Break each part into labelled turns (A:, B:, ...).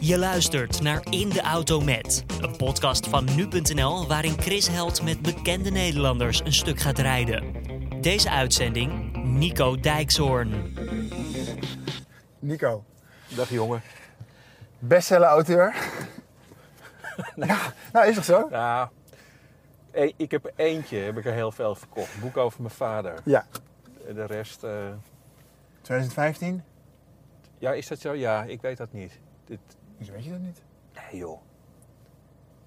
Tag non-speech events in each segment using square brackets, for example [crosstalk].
A: Je luistert naar In de Auto Met, een podcast van nu.nl waarin Chris Held met bekende Nederlanders een stuk gaat rijden. Deze uitzending Nico Dijkshoorn.
B: Nico,
C: Dag jongen.
B: bestseller-auteur. [laughs] ja, nou is toch zo?
C: Ja, ik heb er eentje, heb ik er heel veel verkocht. Een boek over mijn vader.
B: Ja.
C: De rest, eh,
B: 2015?
C: ja is dat zo? Ja, ik weet dat niet. Dit,
B: Dus weet je dat niet?
C: nee joh.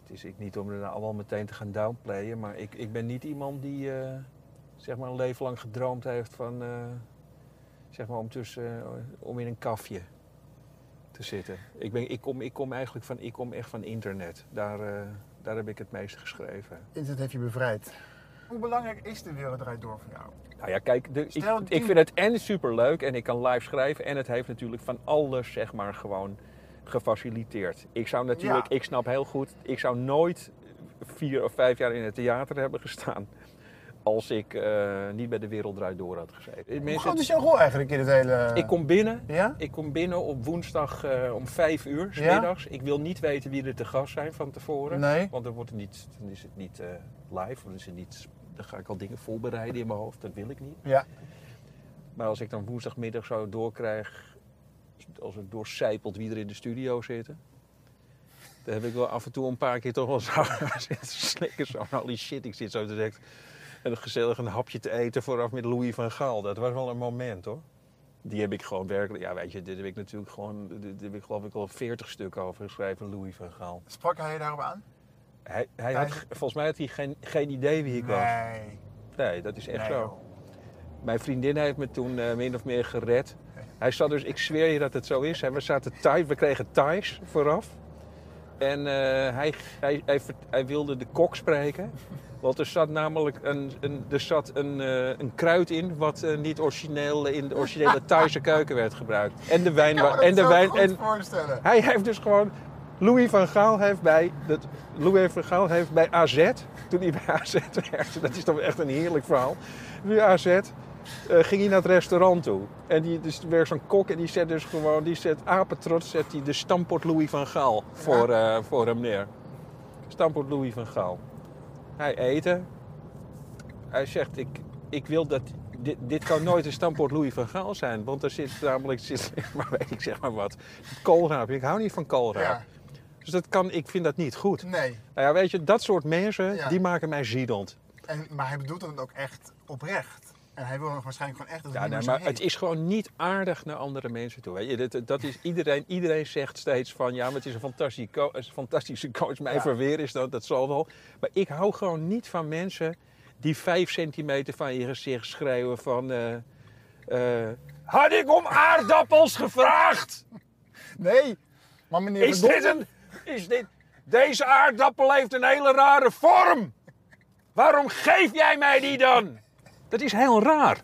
C: Het is ik niet om er nou allemaal meteen te gaan downplayen, maar ik, ik ben niet iemand die eh, zeg maar een leven lang gedroomd heeft van, eh, zeg maar om, tussen, eh, om in een kafje te zitten. Ik, ben, ik, kom, ik kom eigenlijk van, ik kom echt van internet. Daar, eh, daar heb ik het meeste geschreven.
B: Internet heeft je bevrijd. Hoe belangrijk is de wereld door voor jou?
C: Nou ja, kijk, de, ik, ik vind het en super leuk en ik kan live schrijven. En het heeft natuurlijk van alles, zeg maar, gewoon gefaciliteerd. Ik zou natuurlijk,
B: Ja.
C: ik snap heel goed, ik zou nooit vier of vijf jaar in het theater hebben gestaan. Als ik eh, niet bij de Wereld Draait Door had gezeten.
B: Hoe groot is jouw rol eigenlijk in het hele...
C: ik kom binnen.
B: Ja?
C: Ik kom binnen op woensdag eh, om vijf uur, 's
B: Ja?
C: middags. Ik wil niet weten wie er te gast zijn van tevoren.
B: Nee.
C: Want dan, wordt het niet, dan is het niet eh, live. Dan, is het niet, dan ga ik al dingen voorbereiden in mijn hoofd. Dat wil ik niet.
B: Ja.
C: Maar als ik dan woensdagmiddag zo doorkrijg, als het doorcijpelt wie er in de studio zitten. Dan heb ik wel af en toe een paar keer toch wel zo [laughs] zitten slikken. Zo, holy shit, ik zit zo direct een gezellig een hapje te eten vooraf met Louis van Gaal. Dat was wel een moment hoor. Die heb ik gewoon werkelijk, ja weet je, dit heb ik natuurlijk gewoon, dit heb ik geloof ik al 40 stukken over geschreven, Louis van Gaal.
B: Sprak hij daarop aan?
C: Hij, hij had, volgens mij had hij geen, geen idee wie ik was.
B: Nee.
C: Nee, dat is echt
B: Nee,
C: zo.
B: joh.
C: Mijn vriendin heeft me toen eh, min of meer gered. Hij zat dus, ik zweer je dat het zo is. We, zaten thuis, we kregen thuis vooraf. En eh, hij, hij, hij, wilde de kok spreken. Want er zat namelijk een, een, er zat een, eh, een kruid in wat eh, niet origineel in de originele Thaise keuken werd gebruikt. En de wijn.
B: Ik
C: en de wijn en,
B: voorstellen.
C: hij heeft dus gewoon. Louis van Gaal heeft bij. Dat, Louis van Gaal heeft bij AZ. Toen hij bij AZ [laughs] werkte. Dat is toch echt een heerlijk verhaal. Bij AZ. Eh, ging hij naar het restaurant toe. En die dus weer zo'n kok. En die zet dus gewoon. Die zet apetrots. Zet hij de stampot Louis van Gaal voor, eh, voor hem neer. Stampot Louis van Gaal. Hij eten. Hij zegt: Ik, ik wil dat. Dit, dit kan nooit een stampot Louis van Gaal zijn. Want er zit namelijk. Zit, [laughs] maar weet ik zeg maar wat. Koolraap. Ik hou niet van koolraap.
B: Ja.
C: Dus dat kan, ik vind dat niet goed.
B: Nee.
C: Nou ja, weet je, dat soort mensen,
B: Ja.
C: die maken mij ziedend.
B: En, maar hij bedoelt dat ook echt oprecht. En hij wil waarschijnlijk gewoon echt dat het
C: Ja, nee, maar het is gewoon niet aardig naar andere mensen toe. Weet je, dat, dat is iedereen, iedereen zegt steeds van ja, maar het is een fantastische, co- een fantastische coach. Mijn
B: Ja.
C: verweer is dat, dat zal wel. Maar ik hou gewoon niet van mensen die vijf centimeter van je gezicht schreeuwen van... eh, eh, had ik om aardappels gevraagd? [laughs]
B: Nee. Maar meneer
C: Is dit een... Is dit... Deze aardappel heeft een hele rare vorm. Waarom geef jij mij die dan? Dat is heel raar.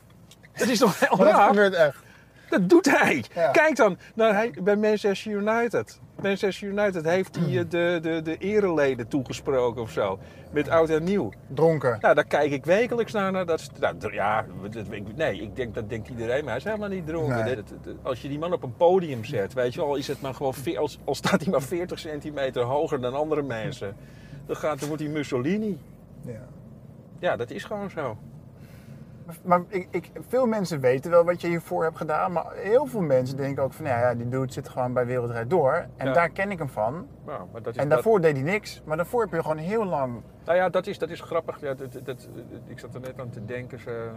C: Dat is toch [laughs] heel
B: Maar dat
C: raar?
B: gebeurt echt.
C: Dat doet hij.
B: Ja.
C: Kijk dan naar hij, bij Manchester United. Manchester United heeft hij eh, de, de, de ereleden toegesproken of zo. Met oud en nieuw.
B: Dronken.
C: Nou, daar kijk ik wekelijks naar. dat, nou, ja, dat- nee, ik denk, dat denkt iedereen, maar hij is helemaal niet dronken.
B: Nee.
C: Als je die man op een podium zet, weet je wel, is het maar gewoon, als, al staat hij maar 40 centimeter hoger dan andere mensen, dan, gaat, dan wordt hij Mussolini.
B: Ja.
C: Ja, dat is gewoon zo.
B: Maar ik, ik, veel mensen weten wel wat je hiervoor hebt gedaan. Maar heel veel mensen denken ook van... Ja, ja die dude zit gewoon bij Wereldrijd Door. En
C: Ja.
B: daar ken ik hem van.
C: Nou, maar dat is
B: En
C: dat-
B: daarvoor deed hij niks. Maar daarvoor heb je gewoon heel lang...
C: Nou ja, dat is, dat is grappig. Ja, dat, ik zat er net aan te denken. Ze...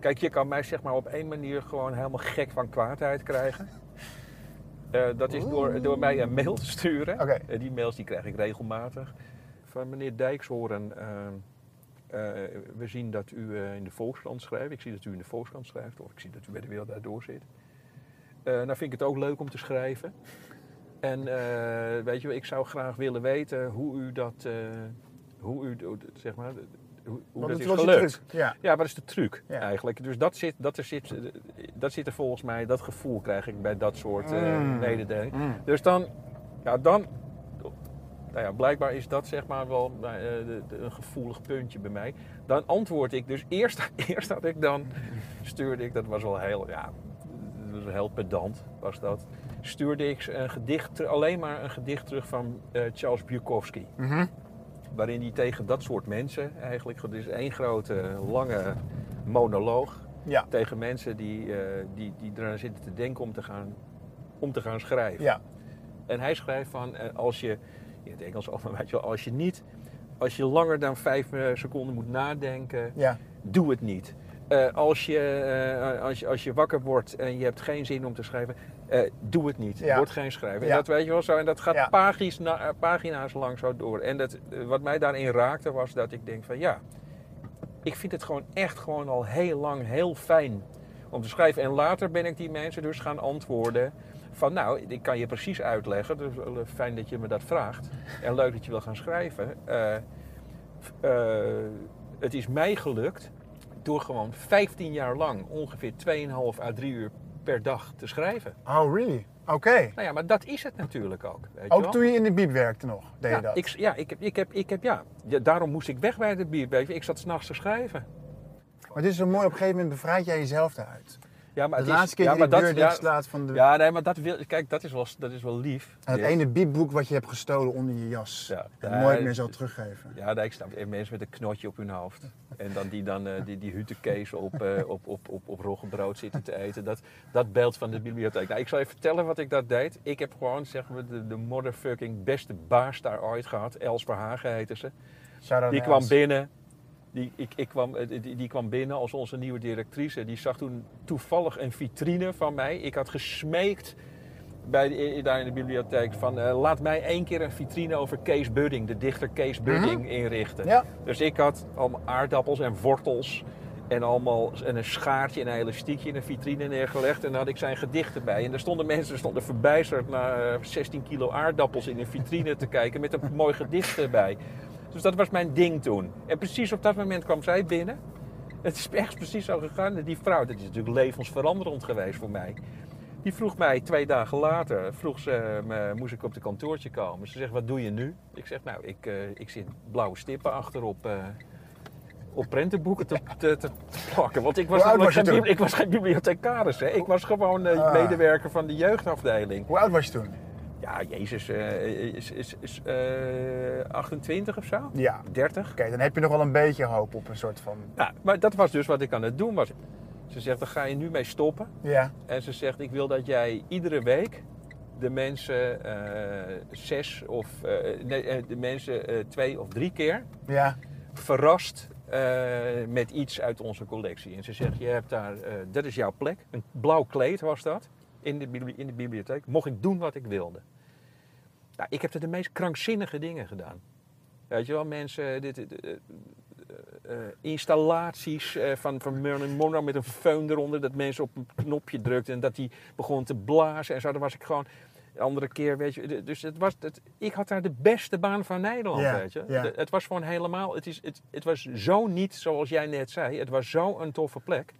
C: Kijk, je kan mij zeg maar op één manier gewoon helemaal gek van kwaadheid krijgen. Eh, dat is door, door mij een mail te sturen. Eh, die mails die krijg ik regelmatig. Van meneer Dijkshoorn. eh, we zien dat u eh, in de Volkskrant schrijft. Ik zie dat u in de Volkskrant schrijft. Of ik zie dat u bij de Wereld Daardoor zit. Eh nou vind ik het ook leuk om te schrijven. En eh, weet je, wel, ik zou graag willen weten hoe u dat, eh, hoe u, zeg maar, hoe, hoe dat
B: is-
C: gelukt.
B: Ja.
C: Ja, wat is de truc
B: Ja.
C: eigenlijk? Dus dat zit, dat, er zit, eh, dat zit er volgens mij, dat gevoel krijg ik bij dat soort eh
B: Mm.
C: mededelingen.
B: Mm.
C: Dus dan, ja, dan, nou ja, blijkbaar is dat zeg maar wel eh, de- de- een gevoelig puntje bij mij. Dan antwoord ik dus, [laughs] eerst, eerst had ik dan, stuurde ik, dat was wel heel, ja, dat was heel pedant was dat, stuurde ik een gedicht, alleen maar een gedicht terug van eh, Charles Bukowski.
B: Mhm.
C: Waarin hij tegen dat soort mensen eigenlijk, is één grote lange monoloog
B: Ja.
C: tegen mensen die, eh, die, die eraan zitten te denken om te gaan, om te gaan schrijven.
B: Ja.
C: En hij schrijft van, als je, in het Engels over, weet je wel, als je niet, als je langer dan vijf eh, seconden moet nadenken,
B: Ja.
C: doe het niet. Eh, als, je, eh, als, je, als je wakker wordt en je hebt geen zin om te schrijven, doe het niet.
B: Ja.
C: Word geen schrijver.
B: Ja.
C: En dat weet je wel zo. En dat gaat
B: Ja.
C: pagina's, na- pagina's lang zo door. En dat, wat mij daarin raakte was dat ik denk van ja, ik vind het gewoon echt gewoon al heel lang heel fijn om te schrijven. En later ben ik die mensen dus gaan antwoorden van nou, ik kan je precies uitleggen. Dus eh, fijn dat je me dat vraagt. En leuk dat je wil gaan schrijven. Eh, eh, het is mij gelukt door gewoon 15 jaar lang ongeveer 2,5 à 3 uur per dag te schrijven.
B: Oh, really? Oké.
C: Nou ja, maar dat is het natuurlijk ook. Weet je
B: Ook toen je in de bieb werkte nog, deed
C: ja,
B: je dat?
C: Ik, ja, ik heb, ik heb, ik heb, ja. ja. Daarom moest ik weg bij de je. Ik zat s'nachts te schrijven.
B: Maar het is zo mooi, op een gegeven moment bevrijd jij jezelf eruit.
C: Ja, maar
B: de
C: het is-
B: laatste keer
C: ja,
B: dat
C: maar
B: de deur
C: dat, ja,
B: dichtslaat van de...
C: ja, nee, maar dat wil, kijk, dat is wel, dat is wel lief.
B: En het ene biepboek wat je hebt gestolen onder je jas.
C: Ja,
B: en
C: nee,
B: nooit meer zal teruggeven.
C: Ja, nee, ik snap. En mensen met een knotje op hun hoofd. En dan die dan eh, die, die hutekees op, eh, [laughs] op, op, op, op roggebrood zitten te eten. Dat, dat beeld van de bibliotheek. Nou, ik zal je vertellen wat ik dat deed. Ik heb gewoon, zeg maar, de, de motherfucking beste baas daar ooit gehad. Els Verhagen heette ze. Die kwam binnen. Die, ik, ik kwam, eh, die, die kwam binnen als onze nieuwe directrice. Die zag toen toevallig een vitrine van mij. Ik had gesmeekt bij de, daar in de bibliotheek van... eh, laat mij één keer een vitrine over Kees Budding, de dichter Kees Budding, inrichten.
B: Ja.
C: Dus ik had allemaal aardappels en wortels en allemaal en een schaartje en een elastiekje in een vitrine neergelegd. En daar had ik zijn gedichten bij. En er stonden mensen er stonden verbijsterd naar eh, 16 kilo aardappels in een vitrine te kijken met een mooi gedicht erbij. Dus dat was mijn ding toen. En precies op dat moment kwam zij binnen. Het is echt precies zo gegaan. En die vrouw, dat is natuurlijk levensveranderend geweest voor mij. Die vroeg mij twee dagen later, vroeg ze, me, moest ik op de kantoortje komen. Ze zegt, wat doe je nu? Ik zeg, nou, ik, eh, ik zit blauwe stippen achterop eh op prentenboeken te, te, te plakken. Want ik was, geen, ik was geen bibliothecaris. Hè. Ik was gewoon eh,
B: Ah.
C: medewerker van de jeugdafdeling.
B: Hoe oud was je toen?
C: Ja, Jezus, eh, is, is, is eh, 28 of zo?
B: Ja.
C: 30?
B: Oké, dan heb je nog wel een beetje hoop op een soort van...
C: Ja, maar dat was dus wat ik aan het doen was. Ze zegt, daar ga je nu mee stoppen.
B: Ja.
C: En ze zegt, ik wil dat jij iedere week de mensen eh, zes of nee, de mensen twee of drie keer
B: Ja.
C: verrast met iets uit onze collectie. En ze zegt, je hebt daar, dat is jouw plek. Een blauw kleed was dat in de, in de bibliotheek. Mocht ik doen wat ik wilde. Nou, ik heb er de meest krankzinnige dingen gedaan. Weet je wel, mensen, dit, dit, eh, eh, installaties eh, van, van Marilyn Monroe met een föhn eronder. Dat mensen op een knopje drukten en dat die begon te blazen en zo. Dan was ik gewoon... De andere keer, weet je, dus het was, het, ik had daar de beste baan van Nederland, weet je. De- het was gewoon helemaal, het, is, het, het was zo niet zoals jij net zei. Het was zo een toffe plek.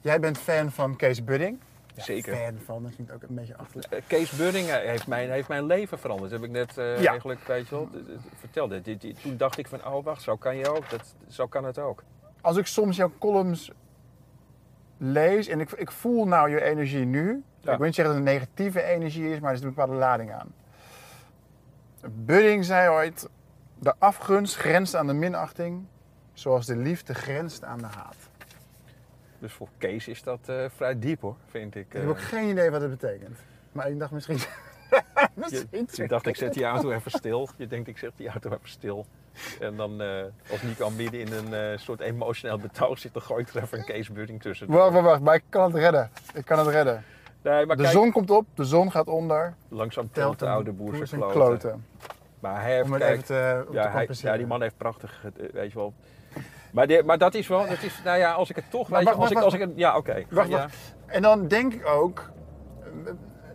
B: Jij bent fan van Kees Budding? Ja,
C: Zeker.
B: Fan van, dat klinkt ook een beetje achterlijk.
C: Eh, Kees Budding eh, heeft mijn, heeft mijn leven veranderd. Dat heb ik net eh,
B: Ja.
C: eigenlijk, weet je wel, d- d- verteld. Dit- dit- dit- Toen dacht ik van, oh wacht, zo kan je ook. Dat, zo kan het ook.
B: Als ik soms jouw columns lees en ik, ik voel nou je energie nu.
C: Ja.
B: Ik wil niet zeggen dat het een negatieve energie is, maar er zit een bepaalde lading aan. Budding zei ooit, de afgunst grenst aan de minachting, zoals de liefde grenst aan de haat.
C: Dus voor Kees is dat eh, vrij diep hoor, vind ik.
B: Ik heb
C: eh.
B: ook geen idee wat het betekent. Maar ik dacht misschien... [laughs] misschien
C: Je, ik dacht, ik zet die auto even stil. Je denkt, ik zet die auto even stil. En dan, eh als Nico midden in een eh, soort emotioneel betoog zit, dan gooi ik er even een Kees Budding tussen.
B: Wacht, wacht, wacht, maar ik kan het redden. Ik kan het redden.
C: Nee, maar
B: De
C: kijk,
B: zon komt op, de zon gaat onder.
C: langzaam telt de oude boer zijn kloten.
B: kloten.
C: Maar hij heeft,
B: Om het
C: kijk,
B: even te, om te
C: ja, hij, ja, die man heeft prachtig, eh, weet je wel. Maar, maar dat is wel, dat is, nou ja, als ik het toch,
B: Maar
C: weet je,
B: wacht,
C: als ik,
B: wacht,
C: als ik ja, oké.
B: Wacht,
C: ja.
B: En dan denk ik ook, eh,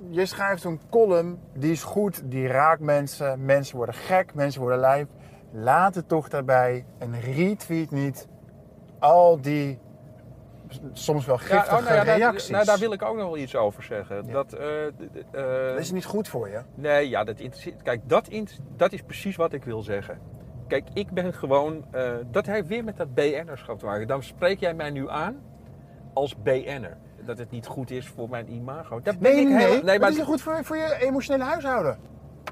B: je schrijft een column, die is goed, die raakt mensen, mensen worden gek, mensen worden lijp. Laat het toch daarbij en retweet niet al die soms wel giftige
C: Ja, oh, nou ja, daar,
B: reacties.
C: nou, daar wil ik ook nog wel iets over zeggen.
B: Ja.
C: Dat, eh, eh,
B: Dat is niet goed voor je.
C: Nee, ja, dat interesseert. Kijk, dat, dat is precies wat ik wil zeggen. Kijk, ik ben gewoon. eh, dat heeft weer met dat BN'erschap te maken. Dan spreek jij mij nu aan als BN'er. dat het niet goed is voor mijn imago. Dat ben
B: Nee,
C: ik
B: nee,
C: heel-
B: nee. maar het is goed voor, voor je emotionele huishouden.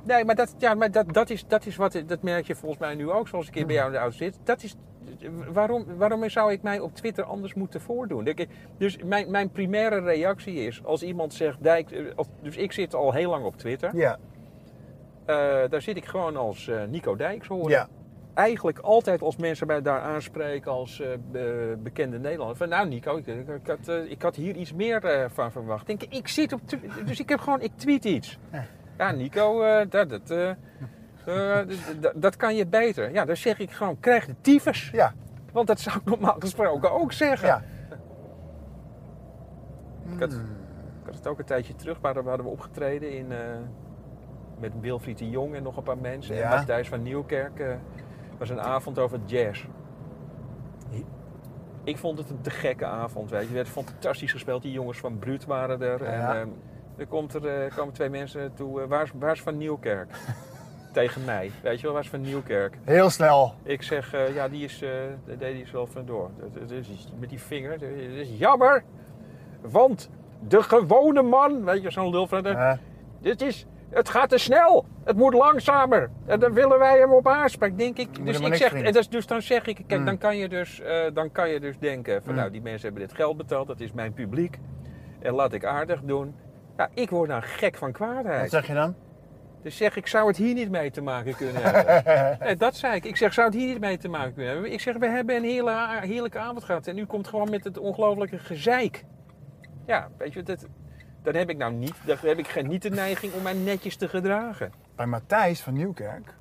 C: nee, maar, dat, ja, maar dat, dat, is, dat is wat, dat merk je volgens mij nu ook, zoals ik hier bij jou in de auto zit. Dat is, waarom, waarom zou ik mij op Twitter anders moeten voordoen? Dus mijn, mijn primaire reactie is, als iemand zegt, Dijk, eh, dus ik zit al heel lang op Twitter.
B: Ja.
C: Eh, daar zit ik gewoon als eh, Nico Dijkshoorn.
B: Ja.
C: Eigenlijk altijd als mensen mij daar aanspreken als eh, be- bekende Nederlander. Van nou Nico, ik, ik, had, eh, ik had hier iets meer eh, van verwacht. Denk, ik, ik zit op dus ik heb gewoon, ik tweet iets.
B: Ja.
C: Nico, dat, dat, eh, eh, d- d- dat kan je beter. Ja, dan zeg ik gewoon, krijg de tyfus.
B: Ja.
C: Want dat zou ik normaal gesproken ook zeggen.
B: Ja.
C: Ik had, ik had het ook een tijdje terug, maar we hadden we opgetreden in, met Wilfried de Jong en nog een paar mensen.
B: Ja.
C: En Matthijs van Nieuwkerk was een avond over jazz. Ik vond het een te gekke avond, weet je. Er werd fantastisch gespeeld. Die jongens van Bruut waren er. En eh, er, komt er eh, komen twee mensen toe. eh, waar, is, waar is Van Nieuwkerk? [laughs] Tegen mij. Weet je wel, waar is Van Nieuwkerk?
B: Heel snel.
C: Ik zeg, eh, ja, die is, deed hij zelf vandoor. Is, met die vinger. Dat is jammer. Want de gewone man, weet je, zo'n lul van... dit is, het gaat te snel. Het moet langzamer. En dan willen wij hem op aanspreken, denk ik. Dus, ik zeg, en dat is- dus dan zeg ik, kijk,
B: Mm.
C: dan, kan je dus, eh, dan kan je dus denken van,
B: Mm.
C: nou, die mensen hebben dit geld betaald. Dat is mijn publiek. En laat ik aardig doen. Ja, ik word dan gek van
B: wat
C: kwaadheid.
B: zeg je dan?
C: Dus zeg ik, zou het hier niet mee te maken kunnen [laughs] hebben? Nee, dat zei ik. Ik zeg, zou het hier niet mee te maken kunnen hebben? Ik zeg, we hebben een hele heerlijke avond gehad. En u komt gewoon met het ongelofelijke gezeik. Ja, weet je, dat, dan heb ik nou niet, dan heb ik geen, niet de neiging om mij netjes te gedragen.
B: Bij Matthijs van Nieuwkerk.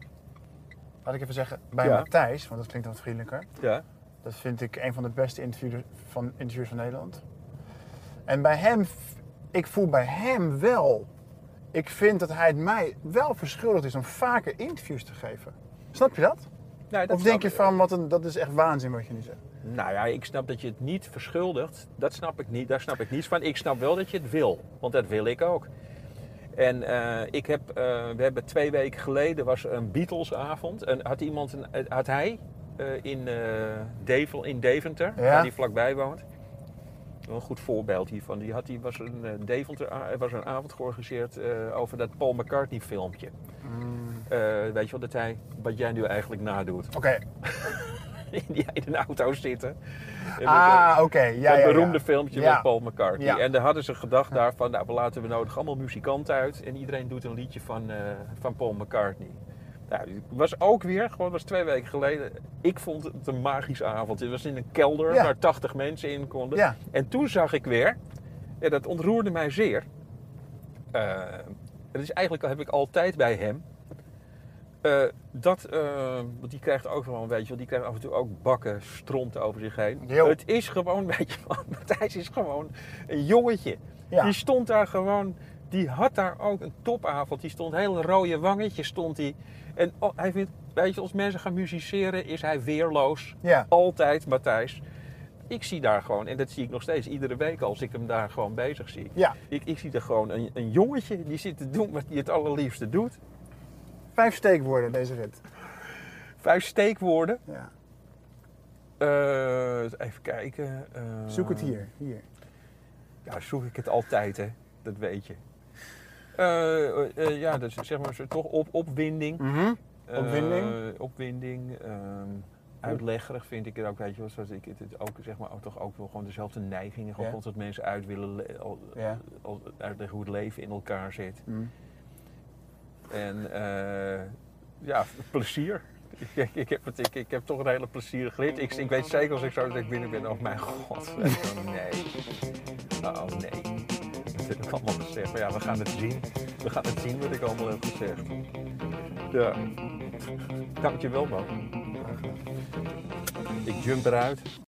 B: Laat ik even zeggen, bij
C: Ja.
B: Matthijs, want dat klinkt wat vriendelijker.
C: Ja.
B: Dat vind ik een van de beste interviewers van, interviewers van Nederland. En bij hem, ik voel bij hem wel. Ik vind dat hij het mij wel verschuldigd is om vaker interviews te geven. Snap je dat?
C: Dat
B: of denk je van, wat een, dat is echt waanzin wat je nu zegt?
C: Nou ja, ik snap dat je het niet verschuldigt. Dat snap ik niet. Daar snap ik niets van. Ik snap wel dat je het wil. Want dat wil ik ook. En eh, ik heb, eh, we hebben twee weken geleden was een Beatlesavond. En had iemand, een, eh, had hij in, Devel, in Deventer,
B: Ja.
C: waar hij vlakbij woont. Een goed voorbeeld hiervan. Die had, die was een Deventer, er was een avond georganiseerd over dat Paul McCartney filmpje. Eh, weet je wel, dat hij, wat jij nu eigenlijk nadoet.
B: Oké. [laughs] [laughs]
C: die in een auto zitten. En
B: Ah, oké. Ja,
C: dat
B: ja, ja.
C: beroemde filmpje met Paul McCartney. En daar hadden ze gedacht daarvan, nou, we laten we nodig allemaal muzikanten uit. En iedereen doet een liedje van, eh, van Paul McCartney. Nou, het was ook weer, gewoon was twee weken geleden. Ik vond het een magische avond. Het was in een kelder waar 80 mensen in konden.
B: Ja.
C: En toen zag ik weer, en dat ontroerde mij zeer. Eh, dat is eigenlijk heb ik altijd bij hem. Eh, dat, want die krijgt ook wel een beetje, want die krijgt af en toe ook bakken stront over zich heen. Het is gewoon, [laughs] weet je wel, Matthijs is gewoon een jongetje.
B: Ja.
C: Die stond daar gewoon, die had daar ook een topavond. Die stond hele rode wangetjes stond hij. En oh, hij vindt, weet je, als mensen gaan musiceren is hij weerloos.
B: Ja.
C: Altijd, Matthijs. Ik zie daar gewoon, en dat zie ik nog steeds iedere week als ik hem daar gewoon bezig zie.
B: Ja.
C: Ik, ik zie er gewoon een, een jongetje die zit te doen wat hij het allerliefste doet.
B: Vijf steekwoorden deze rit.
C: Vijf steekwoorden.
B: Ja.
C: Eh, even kijken. eh,
B: Zoek het hier. Hier.
C: Ja, zoek ik het altijd, hè. Dat weet je. Eh, ja, dus zeg maar toch op, opwinding.
B: Mhm. Opwinding?
C: opwinding. ehm, uitleggerig vind ik het ook, weet je wel. Zoals ik het het ook, zeg maar, ook, toch ook wel gewoon dezelfde neigingen. Gewoon constant mensen uit willen le- al, al, uitleggen hoe het leven in elkaar zit.
B: Mhm.
C: En eh, ja, plezier. Ik, ik, heb ik, ik toch een hele plezierige rit. Ik, ik weet zeker als ik zo direct binnen ben, oh mijn god. wel, [laughs] Nee. Oh nee. Dat heb ik allemaal gezegd. Maar ja, we gaan het zien. We gaan het zien wat ik allemaal heb gezegd. Ja. Dankjewel man. Ik jump eruit.